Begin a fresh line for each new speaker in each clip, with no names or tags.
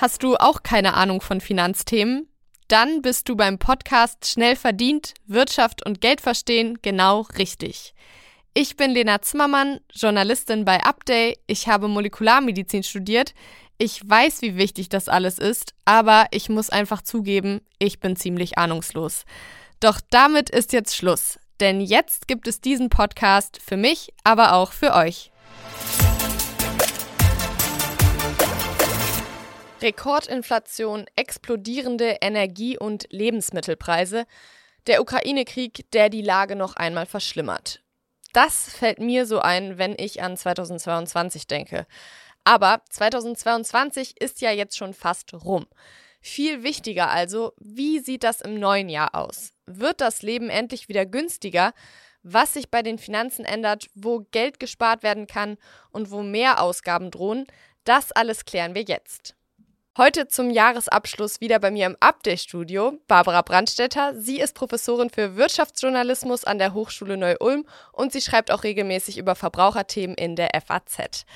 Hast du auch keine Ahnung von Finanzthemen? Dann bist du beim Podcast Schnell verdient, Wirtschaft und Geld verstehen genau richtig. Ich bin Lena Zimmermann, Journalistin bei Update. Ich habe Molekularmedizin studiert. Ich weiß, wie wichtig das alles ist, aber ich muss einfach zugeben, ich bin ziemlich ahnungslos. Doch damit ist jetzt Schluss, denn jetzt gibt es diesen Podcast für mich, aber auch für euch. Rekordinflation, explodierende Energie- und Lebensmittelpreise, der Ukraine-Krieg, der die Lage noch einmal verschlimmert. Das fällt mir so ein, wenn ich an 2022 denke. Aber 2022 ist ja jetzt schon fast rum. Viel wichtiger also, wie sieht das im neuen Jahr aus? Wird das Leben endlich wieder günstiger? Was sich bei den Finanzen ändert, wo Geld gespart werden kann und wo mehr Ausgaben drohen, das alles klären wir jetzt. Heute zum Jahresabschluss wieder bei mir im Update-Studio Barbara Brandstetter. Sie ist Professorin für Wirtschaftsjournalismus an der Hochschule Neu-Ulm und sie schreibt auch regelmäßig über Verbraucherthemen in der FAZ.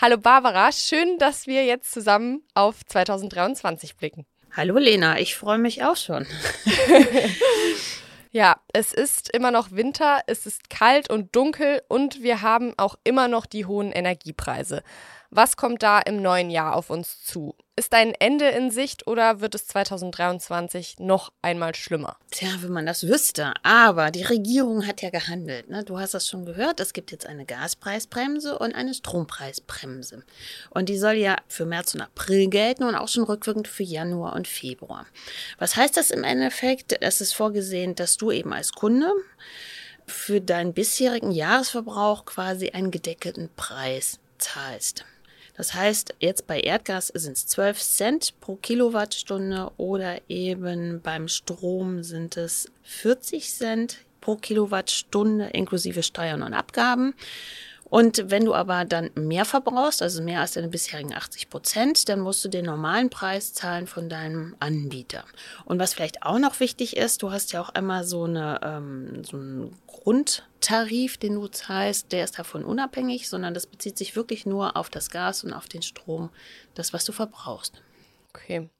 Hallo Barbara, schön, dass wir jetzt zusammen auf 2023 blicken.
Hallo Lena, ich freue mich auch schon.
ja, es ist immer noch Winter, es ist kalt und dunkel und wir haben auch immer noch die hohen Energiepreise. Was kommt da im neuen Jahr auf uns zu? Ist ein Ende in Sicht oder wird es 2023 noch einmal schlimmer?
Tja, wenn man das wüsste. Aber die Regierung hat ja gehandelt. Ne? Du hast das schon gehört. Es gibt jetzt eine Gaspreisbremse und eine Strompreisbremse. Und die soll ja für März und April gelten und auch schon rückwirkend für Januar und Februar. Was heißt das im Endeffekt? Es ist vorgesehen, dass du eben als Kunde für deinen bisherigen Jahresverbrauch quasi einen gedeckelten Preis zahlst. Das heißt, jetzt bei Erdgas sind es 12 Cent pro Kilowattstunde oder eben beim Strom sind es 40 Cent pro Kilowattstunde inklusive Steuern und Abgaben. Und wenn du aber dann mehr verbrauchst, also mehr als deine bisherigen 80 Prozent, dann musst du den normalen Preis zahlen von deinem Anbieter. Und was vielleicht auch noch wichtig ist, du hast ja auch einmal so, eine, ähm, so einen Grundtarif, den du zahlst, der ist davon unabhängig, sondern das bezieht sich wirklich nur auf das Gas und auf den Strom, das, was du verbrauchst.
Okay.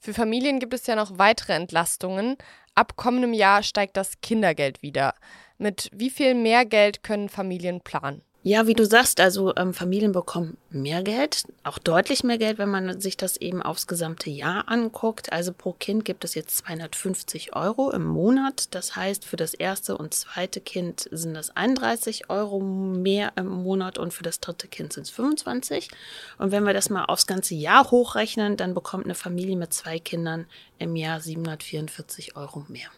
Für Familien gibt es ja noch weitere Entlastungen. Ab kommendem Jahr steigt das Kindergeld wieder. Mit wie viel mehr Geld können Familien planen?
Ja, wie du sagst, also ähm, Familien bekommen mehr Geld, auch deutlich mehr Geld, wenn man sich das eben aufs gesamte Jahr anguckt. Also pro Kind gibt es jetzt 250 Euro im Monat. Das heißt, für das erste und zweite Kind sind das 31 Euro mehr im Monat und für das dritte Kind sind es 25. Und wenn wir das mal aufs ganze Jahr hochrechnen, dann bekommt eine Familie mit zwei Kindern im Jahr 744 Euro mehr.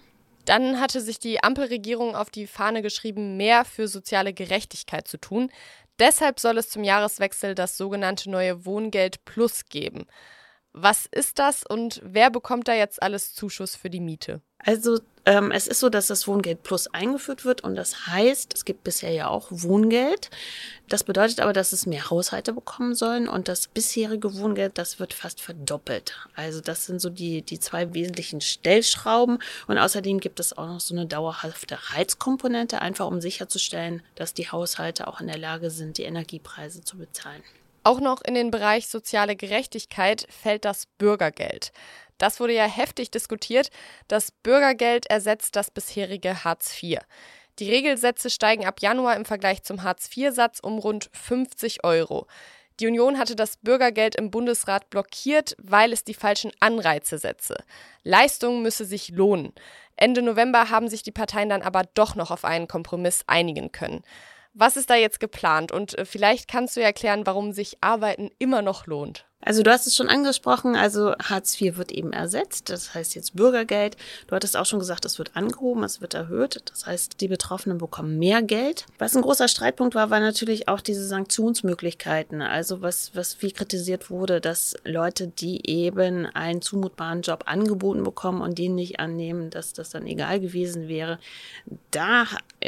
Dann hatte sich die Ampelregierung auf die Fahne geschrieben, mehr für soziale Gerechtigkeit zu tun. Deshalb soll es zum Jahreswechsel das sogenannte neue Wohngeld Plus geben. Was ist das und wer bekommt da jetzt alles Zuschuss für die Miete?
Also ähm, es ist so, dass das Wohngeld Plus eingeführt wird und das heißt, es gibt bisher ja auch Wohngeld. Das bedeutet aber, dass es mehr Haushalte bekommen sollen und das bisherige Wohngeld, das wird fast verdoppelt. Also das sind so die, die zwei wesentlichen Stellschrauben und außerdem gibt es auch noch so eine dauerhafte Heizkomponente, einfach um sicherzustellen, dass die Haushalte auch in der Lage sind, die Energiepreise zu bezahlen.
Auch noch in den Bereich soziale Gerechtigkeit fällt das Bürgergeld. Das wurde ja heftig diskutiert. Das Bürgergeld ersetzt das bisherige Hartz IV. Die Regelsätze steigen ab Januar im Vergleich zum Hartz-IV-Satz um rund 50 Euro. Die Union hatte das Bürgergeld im Bundesrat blockiert, weil es die falschen Anreize setze. Leistung müsse sich lohnen. Ende November haben sich die Parteien dann aber doch noch auf einen Kompromiss einigen können. Was ist da jetzt geplant? Und äh, vielleicht kannst du erklären, warum sich Arbeiten immer noch lohnt.
Also du hast es schon angesprochen, also Hartz IV wird eben ersetzt, das heißt jetzt Bürgergeld. Du hattest auch schon gesagt, es wird angehoben, es wird erhöht, das heißt die Betroffenen bekommen mehr Geld. Was ein großer Streitpunkt war, war natürlich auch diese Sanktionsmöglichkeiten. Also was, was viel kritisiert wurde, dass Leute, die eben einen zumutbaren Job angeboten bekommen und den nicht annehmen, dass das dann egal gewesen wäre. Da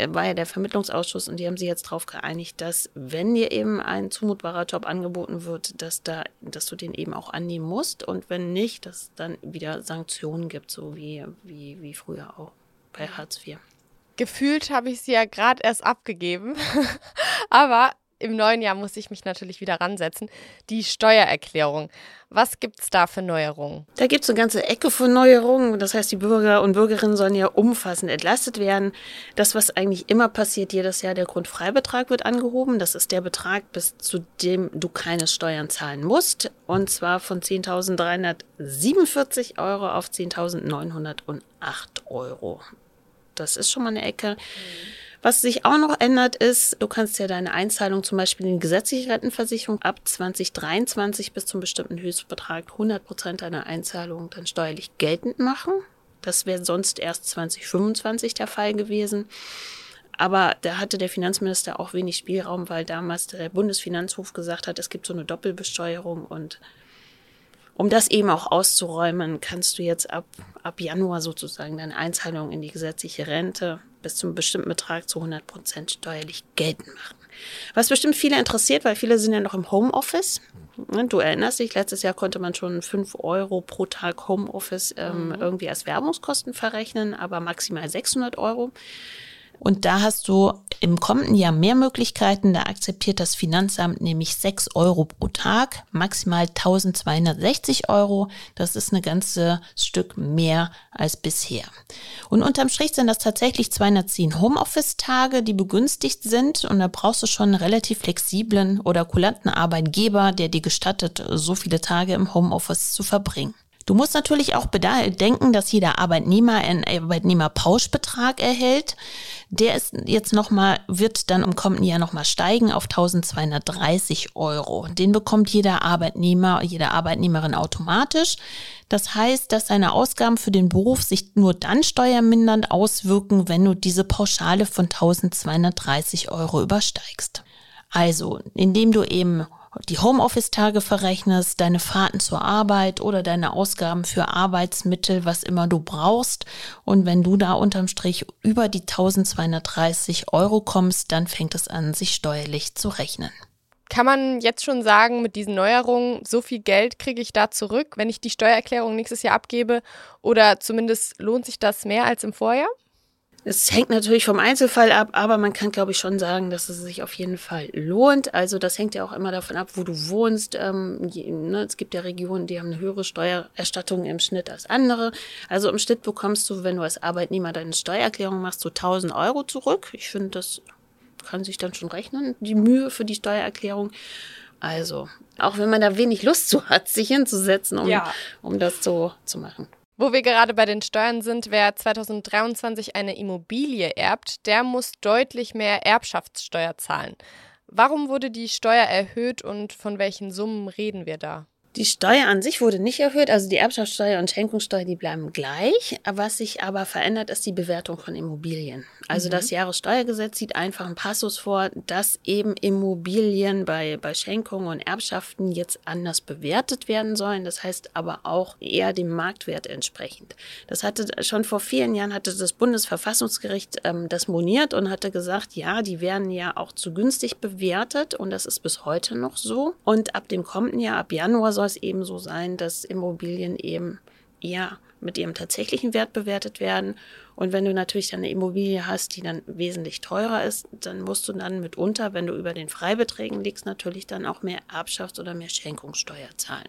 war ja der Vermittlungsausschuss und die haben sich jetzt darauf geeinigt, dass wenn dir eben ein zumutbarer Job angeboten wird, dass da das dass du den eben auch annehmen musst. Und wenn nicht, dass es dann wieder Sanktionen gibt, so wie, wie, wie früher auch bei Hartz IV.
Gefühlt habe ich sie ja gerade erst abgegeben, aber im neuen Jahr muss ich mich natürlich wieder ransetzen. Die Steuererklärung. Was gibt es da für Neuerungen?
Da gibt es eine ganze Ecke von Neuerungen. Das heißt, die Bürger und Bürgerinnen sollen ja umfassend entlastet werden. Das, was eigentlich immer passiert, jedes Jahr der Grundfreibetrag wird angehoben. Das ist der Betrag, bis zu dem du keine Steuern zahlen musst. Und zwar von 10.347 Euro auf 10.908 Euro. Das ist schon mal eine Ecke. Mhm. Was sich auch noch ändert, ist, du kannst ja deine Einzahlung zum Beispiel in gesetzliche Rentenversicherung ab 2023 bis zum bestimmten Höchstbetrag 100 Prozent deiner Einzahlung dann steuerlich geltend machen. Das wäre sonst erst 2025 der Fall gewesen. Aber da hatte der Finanzminister auch wenig Spielraum, weil damals der Bundesfinanzhof gesagt hat, es gibt so eine Doppelbesteuerung und um das eben auch auszuräumen, kannst du jetzt ab, ab Januar sozusagen deine Einzahlung in die gesetzliche Rente bis zu einem bestimmten Betrag zu 100 Prozent steuerlich geltend machen. Was bestimmt viele interessiert, weil viele sind ja noch im Homeoffice. Ne, du erinnerst dich, letztes Jahr konnte man schon 5 Euro pro Tag Homeoffice ähm, mhm. irgendwie als Werbungskosten verrechnen, aber maximal 600 Euro. Und da hast du im kommenden Jahr mehr Möglichkeiten. Da akzeptiert das Finanzamt nämlich 6 Euro pro Tag, maximal 1260 Euro. Das ist ein ganzes Stück mehr als bisher. Und unterm Strich sind das tatsächlich 210 Homeoffice-Tage, die begünstigt sind. Und da brauchst du schon einen relativ flexiblen oder kulanten Arbeitgeber, der dir gestattet, so viele Tage im Homeoffice zu verbringen. Du musst natürlich auch bedenken, dass jeder Arbeitnehmer einen Arbeitnehmerpauschbetrag erhält. Der ist jetzt nochmal, wird dann im kommenden Jahr nochmal steigen auf 1230 Euro. Den bekommt jeder Arbeitnehmer, jede Arbeitnehmerin automatisch. Das heißt, dass deine Ausgaben für den Beruf sich nur dann steuermindernd auswirken, wenn du diese Pauschale von 1230 Euro übersteigst. Also, indem du eben die Homeoffice-Tage verrechnest, deine Fahrten zur Arbeit oder deine Ausgaben für Arbeitsmittel, was immer du brauchst. Und wenn du da unterm Strich über die 1230 Euro kommst, dann fängt es an, sich steuerlich zu rechnen.
Kann man jetzt schon sagen, mit diesen Neuerungen, so viel Geld kriege ich da zurück, wenn ich die Steuererklärung nächstes Jahr abgebe? Oder zumindest lohnt sich das mehr als im Vorjahr?
Es hängt natürlich vom Einzelfall ab, aber man kann, glaube ich, schon sagen, dass es sich auf jeden Fall lohnt. Also das hängt ja auch immer davon ab, wo du wohnst. Ähm, je, ne, es gibt ja Regionen, die haben eine höhere Steuererstattung im Schnitt als andere. Also im Schnitt bekommst du, wenn du als Arbeitnehmer deine Steuererklärung machst, so 1000 Euro zurück. Ich finde, das kann sich dann schon rechnen, die Mühe für die Steuererklärung. Also, auch wenn man da wenig Lust zu hat, sich hinzusetzen, um, ja. um das so zu machen.
Wo wir gerade bei den Steuern sind, wer 2023 eine Immobilie erbt, der muss deutlich mehr Erbschaftssteuer zahlen. Warum wurde die Steuer erhöht und von welchen Summen reden wir da?
Die Steuer an sich wurde nicht erhöht, also die Erbschaftssteuer und Schenkungssteuer, die bleiben gleich. Was sich aber verändert, ist die Bewertung von Immobilien. Also mhm. das Jahressteuergesetz sieht einfach einen Passus vor, dass eben Immobilien bei, bei Schenkungen und Erbschaften jetzt anders bewertet werden sollen. Das heißt aber auch eher dem Marktwert entsprechend. Das hatte schon vor vielen Jahren hatte das Bundesverfassungsgericht ähm, das moniert und hatte gesagt, ja, die werden ja auch zu günstig bewertet und das ist bis heute noch so. Und ab dem kommenden Jahr, ab Januar soll soll es eben so sein, dass Immobilien eben eher mit ihrem tatsächlichen Wert bewertet werden. Und wenn du natürlich eine Immobilie hast, die dann wesentlich teurer ist, dann musst du dann mitunter, wenn du über den Freibeträgen liegst, natürlich dann auch mehr Erbschafts- oder mehr Schenkungssteuer zahlen.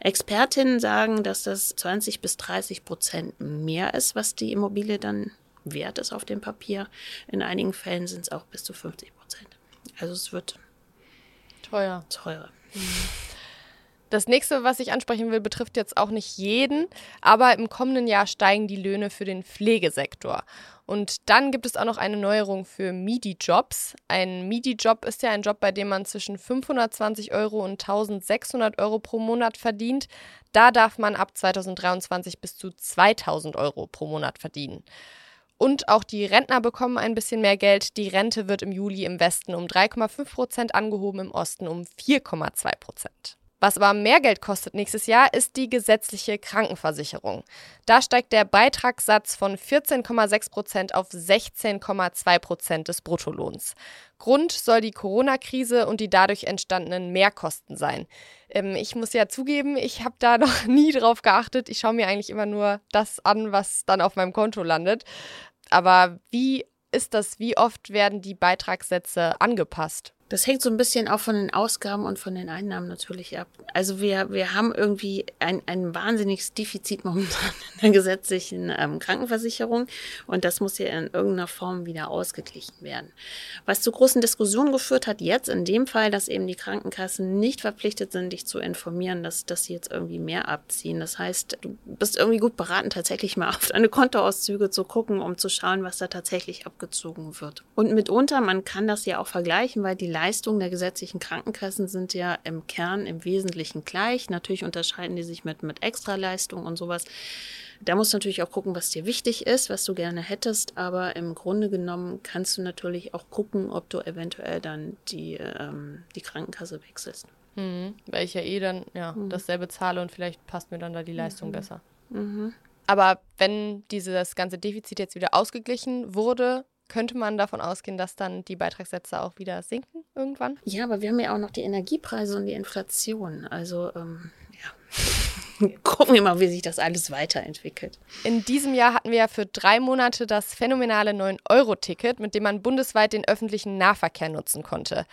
Expertinnen sagen, dass das 20 bis 30 Prozent mehr ist, was die Immobilie dann wert ist auf dem Papier. In einigen Fällen sind es auch bis zu 50 Prozent. Also es wird
teuer.
Teurer. Mhm.
Das nächste, was ich ansprechen will, betrifft jetzt auch nicht jeden, aber im kommenden Jahr steigen die Löhne für den Pflegesektor. Und dann gibt es auch noch eine Neuerung für MIDI-Jobs. Ein MIDI-Job ist ja ein Job, bei dem man zwischen 520 Euro und 1600 Euro pro Monat verdient. Da darf man ab 2023 bis zu 2000 Euro pro Monat verdienen. Und auch die Rentner bekommen ein bisschen mehr Geld. Die Rente wird im Juli im Westen um 3,5 Prozent angehoben, im Osten um 4,2 Prozent. Was aber mehr Geld kostet nächstes Jahr, ist die gesetzliche Krankenversicherung. Da steigt der Beitragssatz von 14,6 Prozent auf 16,2 Prozent des Bruttolohns. Grund soll die Corona-Krise und die dadurch entstandenen Mehrkosten sein. Ähm, ich muss ja zugeben, ich habe da noch nie drauf geachtet. Ich schaue mir eigentlich immer nur das an, was dann auf meinem Konto landet. Aber wie ist das? Wie oft werden die Beitragssätze angepasst?
Das hängt so ein bisschen auch von den Ausgaben und von den Einnahmen natürlich ab. Also wir, wir haben irgendwie ein, ein wahnsinniges Defizit momentan in der gesetzlichen ähm, Krankenversicherung und das muss ja in irgendeiner Form wieder ausgeglichen werden. Was zu großen Diskussionen geführt hat jetzt in dem Fall, dass eben die Krankenkassen nicht verpflichtet sind, dich zu informieren, dass, dass sie jetzt irgendwie mehr abziehen. Das heißt, du bist irgendwie gut beraten, tatsächlich mal auf deine Kontoauszüge zu gucken, um zu schauen, was da tatsächlich abgezogen wird. Und mitunter, man kann das ja auch vergleichen, weil die Leistungen der gesetzlichen Krankenkassen sind ja im Kern im Wesentlichen gleich. Natürlich unterscheiden die sich mit, mit Extraleistungen und sowas. Da musst du natürlich auch gucken, was dir wichtig ist, was du gerne hättest, aber im Grunde genommen kannst du natürlich auch gucken, ob du eventuell dann die, ähm, die Krankenkasse wechselst.
Mhm, weil ich ja eh dann ja, mhm. dasselbe zahle und vielleicht passt mir dann da die Leistung mhm. besser. Mhm. Aber wenn dieses ganze Defizit jetzt wieder ausgeglichen wurde, könnte man davon ausgehen, dass dann die Beitragssätze auch wieder sinken irgendwann?
Ja, aber wir haben ja auch noch die Energiepreise und die Inflation. Also ähm, ja. Gucken wir mal, wie sich das alles weiterentwickelt.
In diesem Jahr hatten wir ja für drei Monate das phänomenale 9-Euro-Ticket, mit dem man bundesweit den öffentlichen Nahverkehr nutzen konnte.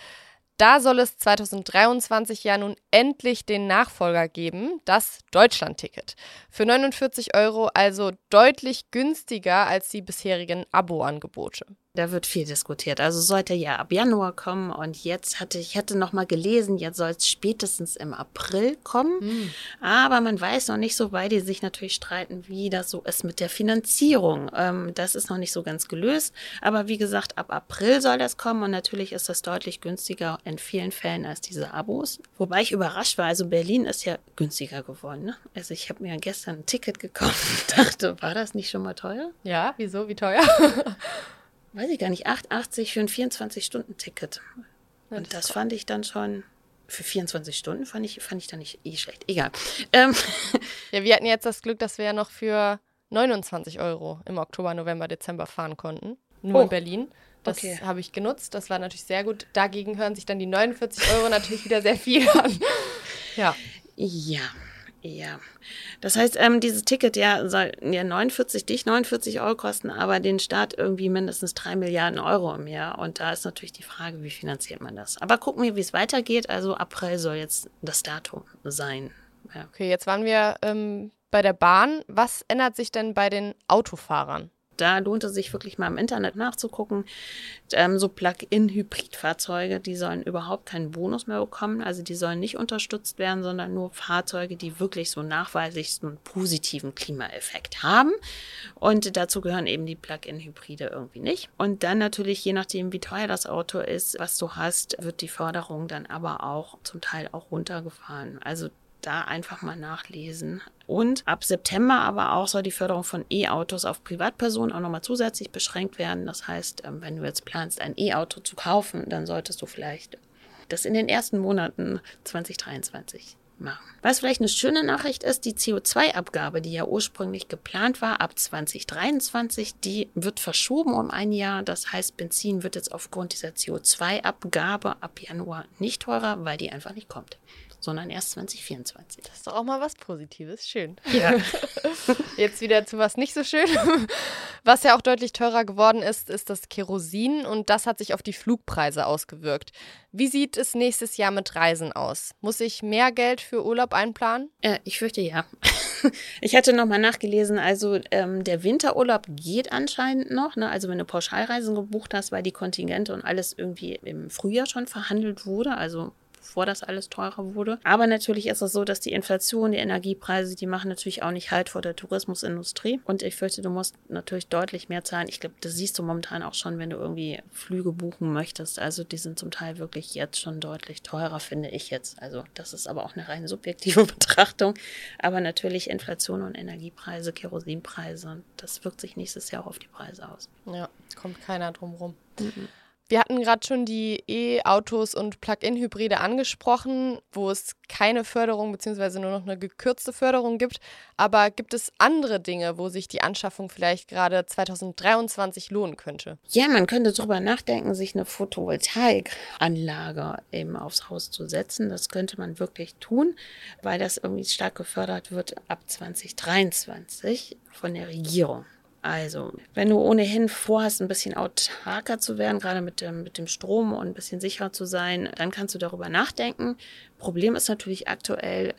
Da soll es 2023 ja nun endlich den Nachfolger geben, das Deutschland-Ticket. Für 49 Euro also deutlich günstiger als die bisherigen Abo-Angebote.
Da wird viel diskutiert. Also sollte ja ab Januar kommen und jetzt hatte ich hatte noch mal gelesen, jetzt soll es spätestens im April kommen. Mhm. Aber man weiß noch nicht so, weil die sich natürlich streiten, wie das so ist mit der Finanzierung. Ähm, das ist noch nicht so ganz gelöst. Aber wie gesagt, ab April soll das kommen und natürlich ist das deutlich günstiger in vielen Fällen als diese Abos. Wobei ich überrascht war. Also Berlin ist ja günstiger geworden. Ne? Also ich habe mir gestern ein Ticket gekauft und dachte, war das nicht schon mal teuer?
Ja, wieso? Wie teuer?
weiß ich gar nicht, 8,80 für ein 24-Stunden-Ticket. Und das fand ich dann schon für 24 Stunden fand ich, fand ich dann nicht eh schlecht. Egal. Ähm.
Ja, wir hatten jetzt das Glück, dass wir ja noch für 29 Euro im Oktober, November, Dezember fahren konnten. Nur oh. in Berlin. Das okay. habe ich genutzt. Das war natürlich sehr gut. Dagegen hören sich dann die 49 Euro natürlich wieder sehr viel an.
Ja. Ja. Ja, das heißt, ähm, dieses Ticket ja soll ja 49, dich 49 Euro kosten, aber den Staat irgendwie mindestens drei Milliarden Euro im Jahr. Und da ist natürlich die Frage, wie finanziert man das? Aber gucken wir, wie es weitergeht. Also April soll jetzt das Datum sein.
Ja. Okay, jetzt waren wir ähm, bei der Bahn. Was ändert sich denn bei den Autofahrern?
Da lohnt es sich wirklich mal im Internet nachzugucken. Ähm, so Plug-in-Hybridfahrzeuge, die sollen überhaupt keinen Bonus mehr bekommen. Also die sollen nicht unterstützt werden, sondern nur Fahrzeuge, die wirklich so nachweislich einen positiven Klimaeffekt haben. Und dazu gehören eben die Plug-in-Hybride irgendwie nicht. Und dann natürlich, je nachdem, wie teuer das Auto ist, was du hast, wird die Förderung dann aber auch zum Teil auch runtergefahren. Also da einfach mal nachlesen. Und ab September aber auch soll die Förderung von E-Autos auf Privatpersonen auch nochmal zusätzlich beschränkt werden. Das heißt, ähm, wenn du jetzt planst, ein E-Auto zu kaufen, dann solltest du vielleicht das in den ersten Monaten 2023 machen. Was vielleicht eine schöne Nachricht ist, die CO2-Abgabe, die ja ursprünglich geplant war ab 2023, die wird verschoben um ein Jahr. Das heißt, Benzin wird jetzt aufgrund dieser CO2-Abgabe ab Januar nicht teurer, weil die einfach nicht kommt sondern erst 2024.
Das ist doch auch mal was Positives. Schön. Ja. Jetzt wieder zu was nicht so schön. Was ja auch deutlich teurer geworden ist, ist das Kerosin und das hat sich auf die Flugpreise ausgewirkt. Wie sieht es nächstes Jahr mit Reisen aus? Muss ich mehr Geld für Urlaub einplanen?
Äh, ich fürchte ja. Ich hatte nochmal nachgelesen, also ähm, der Winterurlaub geht anscheinend noch. Ne? Also wenn du Pauschalreisen gebucht hast, weil die Kontingente und alles irgendwie im Frühjahr schon verhandelt wurde, also bevor das alles teurer wurde. Aber natürlich ist es so, dass die Inflation, die Energiepreise, die machen natürlich auch nicht Halt vor der Tourismusindustrie. Und ich fürchte, du musst natürlich deutlich mehr zahlen. Ich glaube, das siehst du momentan auch schon, wenn du irgendwie Flüge buchen möchtest. Also die sind zum Teil wirklich jetzt schon deutlich teurer, finde ich jetzt. Also das ist aber auch eine rein subjektive Betrachtung. Aber natürlich Inflation und Energiepreise, Kerosinpreise, das wirkt sich nächstes Jahr auch auf die Preise aus.
Ja, kommt keiner drum rum. Mhm. Wir hatten gerade schon die E-Autos und Plug-in-Hybride angesprochen, wo es keine Förderung bzw. nur noch eine gekürzte Förderung gibt. Aber gibt es andere Dinge, wo sich die Anschaffung vielleicht gerade 2023 lohnen könnte?
Ja, man könnte darüber nachdenken, sich eine Photovoltaikanlage eben aufs Haus zu setzen. Das könnte man wirklich tun, weil das irgendwie stark gefördert wird ab 2023 von der Regierung. Also, wenn du ohnehin vorhast, ein bisschen autarker zu werden, gerade mit dem, mit dem Strom und ein bisschen sicherer zu sein, dann kannst du darüber nachdenken. Problem ist natürlich aktuell,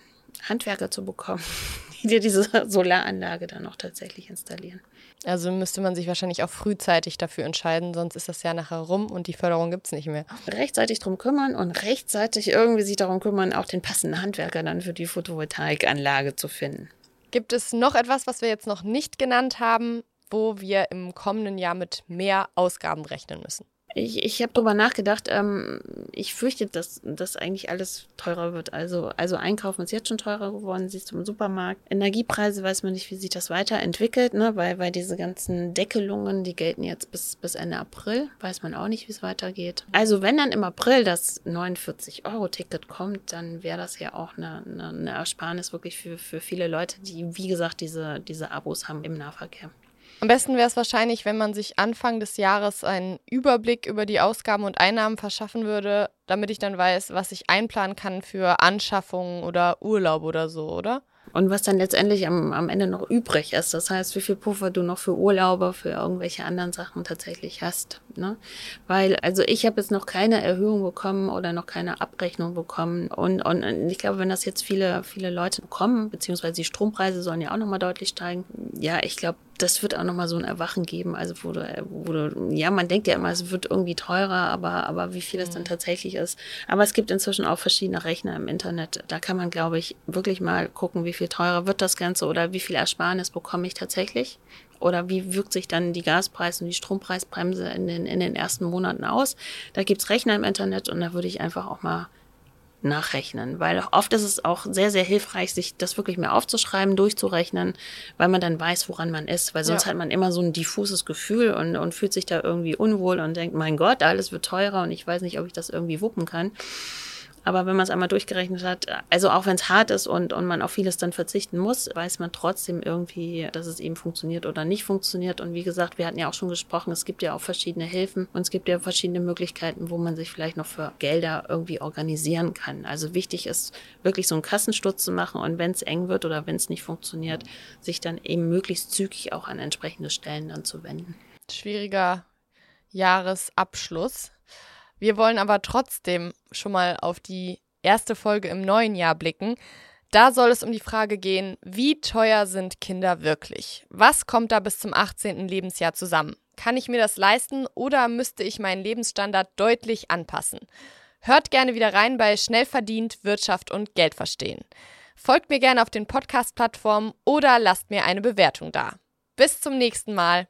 Handwerker zu bekommen, die dir diese Solaranlage dann auch tatsächlich installieren.
Also müsste man sich wahrscheinlich auch frühzeitig dafür entscheiden, sonst ist das ja nachher rum und die Förderung gibt es nicht mehr.
Rechtzeitig drum kümmern und rechtzeitig irgendwie sich darum kümmern, auch den passenden Handwerker dann für die Photovoltaikanlage zu finden.
Gibt es noch etwas, was wir jetzt noch nicht genannt haben, wo wir im kommenden Jahr mit mehr Ausgaben rechnen müssen?
Ich, ich habe darüber nachgedacht. Ähm, ich fürchte, dass das eigentlich alles teurer wird. Also, also Einkaufen ist jetzt schon teurer geworden, siehst du im Supermarkt. Energiepreise weiß man nicht, wie sich das weiterentwickelt, ne? weil, weil diese ganzen Deckelungen, die gelten jetzt bis, bis Ende April. Weiß man auch nicht, wie es weitergeht. Also, wenn dann im April das 49-Euro-Ticket kommt, dann wäre das ja auch eine, eine, eine Ersparnis wirklich für, für viele Leute, die, wie gesagt, diese, diese Abos haben im Nahverkehr.
Am besten wäre es wahrscheinlich, wenn man sich Anfang des Jahres einen Überblick über die Ausgaben und Einnahmen verschaffen würde, damit ich dann weiß, was ich einplanen kann für Anschaffungen oder Urlaub oder so, oder?
und was dann letztendlich am, am Ende noch übrig ist. Das heißt, wie viel Puffer du noch für Urlaube, für irgendwelche anderen Sachen tatsächlich hast. Ne? Weil, also ich habe jetzt noch keine Erhöhung bekommen oder noch keine Abrechnung bekommen. Und, und ich glaube, wenn das jetzt viele, viele Leute bekommen, beziehungsweise die Strompreise sollen ja auch nochmal deutlich steigen, ja, ich glaube, das wird auch nochmal so ein Erwachen geben. Also wo du, wo du, ja, man denkt ja immer, es wird irgendwie teurer, aber, aber wie viel es dann mhm. tatsächlich ist. Aber es gibt inzwischen auch verschiedene Rechner im Internet. Da kann man, glaube ich, wirklich mal gucken, wie viel teurer wird das Ganze oder wie viel Ersparnis bekomme ich tatsächlich. Oder wie wirkt sich dann die Gaspreis- und die Strompreisbremse in den, in den ersten Monaten aus? Da gibt's Rechner im Internet und da würde ich einfach auch mal nachrechnen, weil oft ist es auch sehr, sehr hilfreich, sich das wirklich mehr aufzuschreiben, durchzurechnen, weil man dann weiß, woran man ist, weil sonst ja. hat man immer so ein diffuses Gefühl und, und fühlt sich da irgendwie unwohl und denkt, mein Gott, alles wird teurer und ich weiß nicht, ob ich das irgendwie wuppen kann. Aber wenn man es einmal durchgerechnet hat, also auch wenn es hart ist und, und man auf vieles dann verzichten muss, weiß man trotzdem irgendwie, dass es eben funktioniert oder nicht funktioniert. Und wie gesagt, wir hatten ja auch schon gesprochen, es gibt ja auch verschiedene Hilfen und es gibt ja verschiedene Möglichkeiten, wo man sich vielleicht noch für Gelder irgendwie organisieren kann. Also wichtig ist wirklich so einen Kassensturz zu machen und wenn es eng wird oder wenn es nicht funktioniert, sich dann eben möglichst zügig auch an entsprechende Stellen dann zu wenden.
Schwieriger Jahresabschluss. Wir wollen aber trotzdem schon mal auf die erste Folge im neuen Jahr blicken. Da soll es um die Frage gehen, wie teuer sind Kinder wirklich? Was kommt da bis zum 18. Lebensjahr zusammen? Kann ich mir das leisten oder müsste ich meinen Lebensstandard deutlich anpassen? Hört gerne wieder rein bei Schnell verdient Wirtschaft und Geld verstehen. Folgt mir gerne auf den Podcast-Plattformen oder lasst mir eine Bewertung da. Bis zum nächsten Mal.